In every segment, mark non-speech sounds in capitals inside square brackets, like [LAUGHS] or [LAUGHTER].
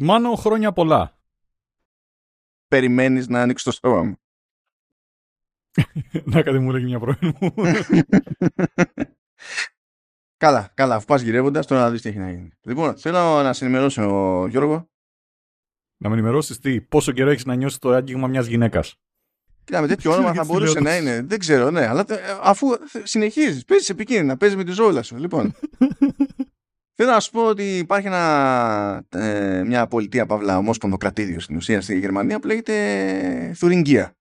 Μάνο χρόνια πολλά. Περιμένεις να ανοίξει το στόμα μου. να κάτι μου λέγει μια πρώην μου. [LAUGHS] καλά, καλά. Αφού πας γυρεύοντας, τώρα να δεις τι έχει να γίνει. Λοιπόν, θέλω να σε ενημερώσω, Γιώργο. Να με ενημερώσεις τι, πόσο καιρό έχεις να νιώσεις το άγγιγμα μιας γυναίκας. Κοίτα, με τέτοιο όνομα θα μπορούσε να είναι. Δεν ξέρω, ναι. Αλλά αφού συνεχίζεις, παίζεις επικίνδυνα, παίζεις με τη ζώλα σου. Λοιπόν. [LAUGHS] Θέλω να σου πω ότι υπάρχει ένα, ε, μια πολιτεία παύλα ομόσπονδο κρατήδιο στην ουσία στη Γερμανία που λέγεται Θουριγγία.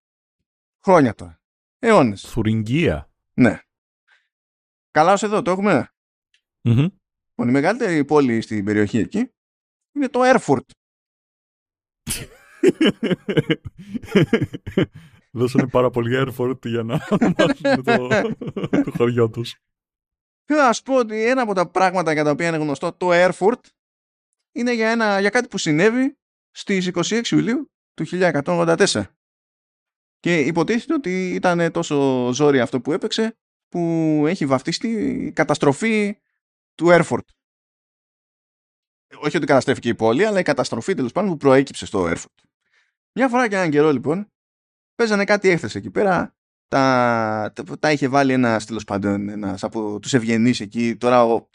Χρόνια τώρα. Αιώνες. Θουριγγία. Ναι. Καλά ως εδώ, το εχουμε mm-hmm. Η μεγαλύτερη πόλη στην περιοχή εκεί είναι το Erfurt. [LAUGHS] Δώσανε πάρα πολύ Erfurt για να [LAUGHS] ονομάσουν το, το χωριό τους. Θέλω να σου πω ότι ένα από τα πράγματα για τα οποία είναι γνωστό το Erfurt είναι για, ένα, για κάτι που συνέβη στις 26 Ιουλίου του 1184. Και υποτίθεται ότι ήταν τόσο ζόρι αυτό που έπαιξε που έχει βαφτιστεί η καταστροφή του Erfurt. Όχι ότι καταστρέφηκε η πόλη, αλλά η καταστροφή τέλος πάντων που προέκυψε στο Erfurt. Μια φορά και έναν καιρό λοιπόν παίζανε κάτι έκθεση εκεί πέρα τα, τα, είχε βάλει ένα τέλος πάντων ένας από τους ευγενείς εκεί. Τώρα ο,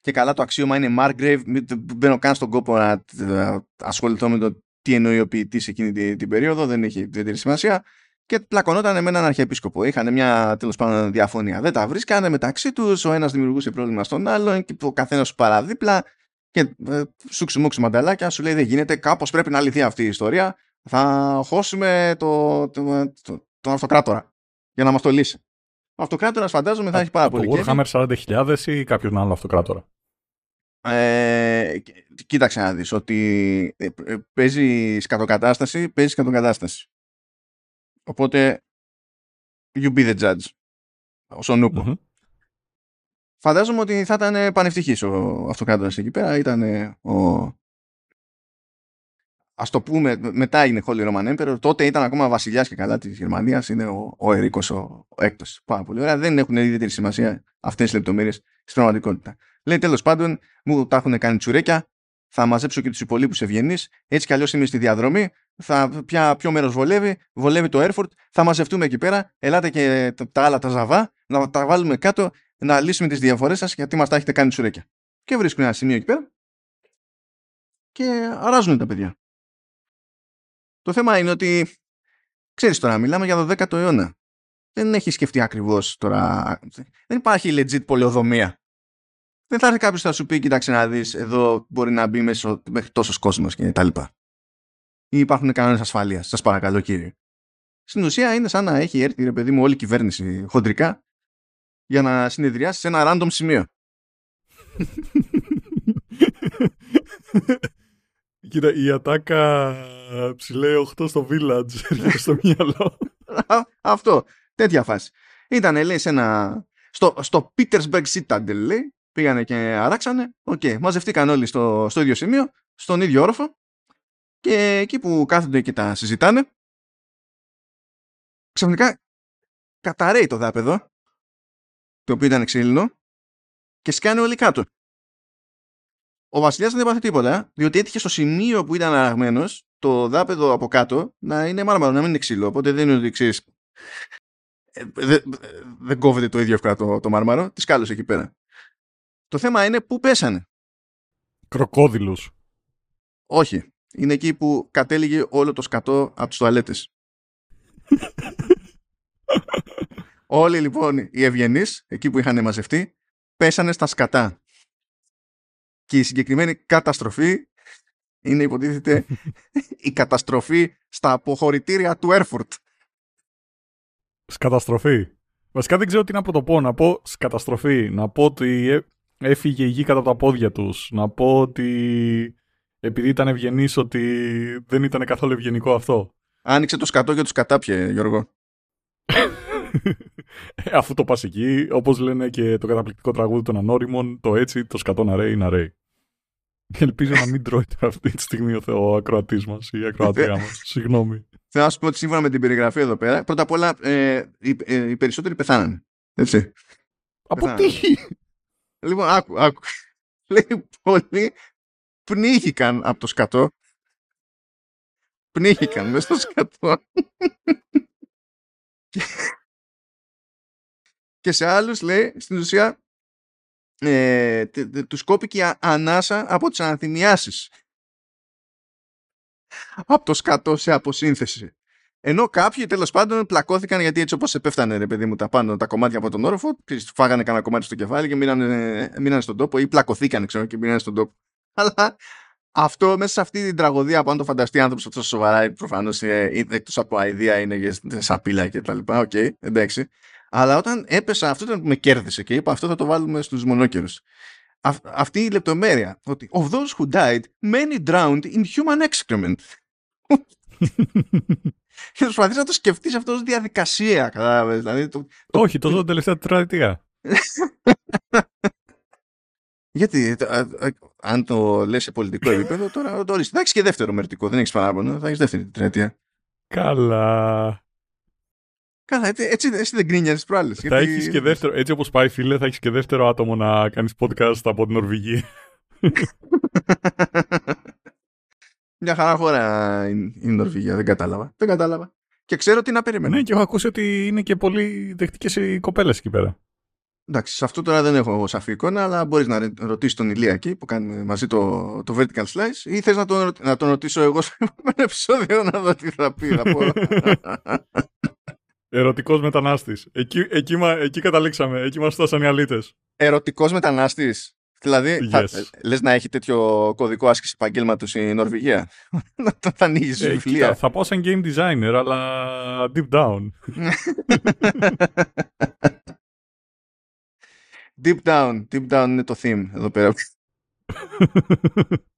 και καλά το αξίωμα είναι Margrave. Δεν μπαίνω καν στον κόπο να ασχοληθώ με το τι εννοεί ο ποιητής εκείνη την, την περίοδο. Δεν έχει ιδιαίτερη σημασία. Και πλακωνόταν με έναν αρχιεπίσκοπο. Είχαν μια τέλος πάντων διαφωνία. Δεν τα βρίσκανε μεταξύ τους. Ο ένας δημιουργούσε πρόβλημα στον άλλον και ο καθένας σου παραδίπλα. Και ε, σου μουξου μανταλάκια σου λέει δεν γίνεται. Κάπως πρέπει να λυθεί αυτή η ιστορία. Θα χώσουμε το, το, το, τον αυτοκράτορα για να μας το λύσει. Ο αυτοκράτορας φαντάζομαι θα έχει πάρα πολύ. Το Warhammer 40.000 ή κάποιον άλλο αυτοκράτορα. Ε, κοίταξε να δεις ότι ε, ε, παίζει σκατοκατάσταση, παίζει σκατοκατάσταση. Οπότε you be the judge. Όσο νουπο. Φαντάζομαι ότι θα ήταν πανευτυχής ο αυτοκράτορας εκεί πέρα. Ήταν ο Α το πούμε, μετά έγινε Holy Roman Emperor, τότε ήταν ακόμα βασιλιάς και καλά της Γερμανίας, είναι ο, ο Ερίκος ο, ο έκτος. Πάρα πολύ ωραία, δεν έχουν ιδιαίτερη σημασία αυτές τις λεπτομέρειες στην πραγματικότητα. Λέει τέλος πάντων, μου τα έχουν κάνει τσουρέκια, θα μαζέψω και τους υπολείπους ευγενείς, έτσι κι αλλιώς είμαι στη διαδρομή, θα, πια, ποιο μέρος βολεύει, βολεύει το Airfort, θα μαζευτούμε εκεί πέρα, ελάτε και τα, άλλα τα ζαβά, να τα βάλουμε κάτω, να λύσουμε τις διαφορές σας γιατί μας τα έχετε κάνει τσουρέκια. Και βρίσκουν ένα σημείο εκεί πέρα και αράζουν τα παιδιά. Το θέμα είναι ότι, ξέρεις τώρα, μιλάμε για το 10ο αιώνα. Δεν έχει σκεφτεί ακριβώς τώρα. Δεν υπάρχει legit πολεοδομία. Δεν θα έρθει κάποιος θα σου πει, κοίταξε να δεις, εδώ μπορεί να μπει μέσω, μέχρι τόσος κόσμος και τα λοιπά. Ή υπάρχουν κανόνες ασφαλείας. Σας παρακαλώ, κύριε. Στην ουσία είναι σαν να έχει έρθει, ρε παιδί μου, όλη η κυβέρνηση χοντρικά για να συνεδριάσει σε ένα random σημείο. [LAUGHS] Κοίτα, η ατάκα ψηλέ 8 στο village [LAUGHS] έρχεται στο μυαλό. Αυτό. Τέτοια φάση. Ήταν, λέει, σε ένα... Στο, στο Petersberg Citadel, λέει, πήγανε και αράξανε. Ok, okay. μαζευτήκαν όλοι στο, στο ίδιο σημείο, στον ίδιο όροφο. Και εκεί που κάθονται και τα συζητάνε, ξαφνικά καταραίει το δάπεδο, το οποίο ήταν ξύλινο, και σκάνε όλοι κάτω. Ο Βασιλιάς δεν έπαθε τίποτα, διότι έτυχε στο σημείο που ήταν αραγμένος το δάπεδο από κάτω να είναι μάρμαρο, να μην είναι ξύλο. Οπότε δεν είναι ότι ξέρεις. Ε, δεν κόβεται το ίδιο εύκολα το, το μάρμαρο, τη κάλωσε εκεί πέρα. Το θέμα είναι πού πέσανε. Κροκόδηλους. Όχι. Είναι εκεί που κατέληγε όλο το σκατό από τις τουαλέτες. [LAUGHS] Όλοι λοιπόν οι ευγενείς, εκεί που είχαν μαζευτεί, πέσανε στα σκατά. Και η συγκεκριμένη καταστροφή είναι υποτίθεται [LAUGHS] η καταστροφή στα αποχωρητήρια του Erfurt. Σκαταστροφή. Βασικά δεν ξέρω τι να πω Να πω σκαταστροφή. Να πω ότι έφυγε η γη κατά τα πόδια τους. Να πω ότι επειδή ήταν ευγενή ότι δεν ήταν καθόλου ευγενικό αυτό. Άνοιξε το σκατό και τους κατάπιε, Γιώργο. [LAUGHS] Ε, αφού το πας εκεί, όπως λένε και το καταπληκτικό τραγούδι των ανώριμων, το έτσι, το σκατό να ρέει, να ρέει. Ελπίζω να μην τρώει αυτή τη στιγμή ο, ο ακροατής μας ή η ακροατία μας. Συγγνώμη. Θέλω να σου πω ότι σύμφωνα με την περιγραφή εδώ πέρα, πρώτα απ' όλα ε, οι, ε, οι περισσότεροι πεθάνανε. Έτσι. Από τι; Λοιπόν, άκου, άκου. Λέει πολλοί πνίγηκαν από το σκατό πνίγηκαν μέσα στο σκατό. [LAUGHS] και σε άλλους λέει στην ουσία ε, τους κόπηκε ανάσα από τις αναθυμιάσεις από το σκατό σε αποσύνθεση. Ενώ κάποιοι τέλος πάντων πλακώθηκαν γιατί έτσι όπως επέφτανε ρε παιδί μου τα πάνω τα κομμάτια από τον όροφο, φάγανε κανένα κομμάτι στο κεφάλι και μείνανε, μείνανε στον τόπο ή πλακωθήκαν ξέρω και μείνανε στον τόπο. [LAUGHS] Αλλά αυτό μέσα σε αυτή την τραγωδία που αν το φανταστεί άνθρωπος αυτό σοβαρά προφανώς ε, εκτός από αηδία είναι για σαπίλα και τα λοιπά. Ok, okay, εντάξει. Αλλά όταν έπεσα, αυτό ήταν που με κέρδισε και είπα αυτό θα το βάλουμε στους μονόκερους. αυτή η λεπτομέρεια ότι of those who died, many drowned in human excrement. και προσπαθείς να το σκεφτείς αυτό ως διαδικασία. Κατάλαβες. Δηλαδή, το, Όχι, τόσο την τελευταία τετραετία. Γιατί αν το λες σε πολιτικό επίπεδο, τώρα το ορίσει. Θα έχεις και δεύτερο μερτικό, δεν έχεις παράπονο, θα έχεις δεύτερη τετραετία. Καλά. Καλά, έτσι, έτσι, έτσι δεν γκρίνιαζε προάλλες. Θα γιατί... έχεις και δεύτερο, έτσι όπως πάει, φίλε, θα έχεις και δεύτερο άτομο να κάνεις podcast από την Νορβηγία. [LAUGHS] Μια χαρά χώρα είναι η Νορβηγία, δεν κατάλαβα. Δεν κατάλαβα. Και ξέρω τι να περιμένω. Ναι, και έχω ακούσει ότι είναι και πολύ δεκτικέ οι κοπέλες εκεί πέρα. Εντάξει, σε αυτό τώρα δεν έχω σαφή εικόνα, αλλά μπορείς να ρωτήσεις τον Ηλία εκεί που κάνει μαζί το, το Vertical Slice ή θες να, τον, να τον ρωτήσω εγώ στο επόμενο [LAUGHS] επεισόδιο να δω τι θα πει. Θα πω. [LAUGHS] Ερωτικός μετανάστης. Εκεί, εκεί, εκεί καταλήξαμε. Εκεί μας φτάσαν οι αλήτες. Ερωτικός μετανάστης. Δηλαδή, yes. θα, λες να έχει τέτοιο κωδικό άσκηση επαγγέλματο η Νορβηγία; [LAUGHS] να θα ανοίγεις ε, βιβλία. θα πάω σαν game designer, αλλά deep down. [LAUGHS] deep down. Deep down είναι το theme εδώ πέρα. [LAUGHS]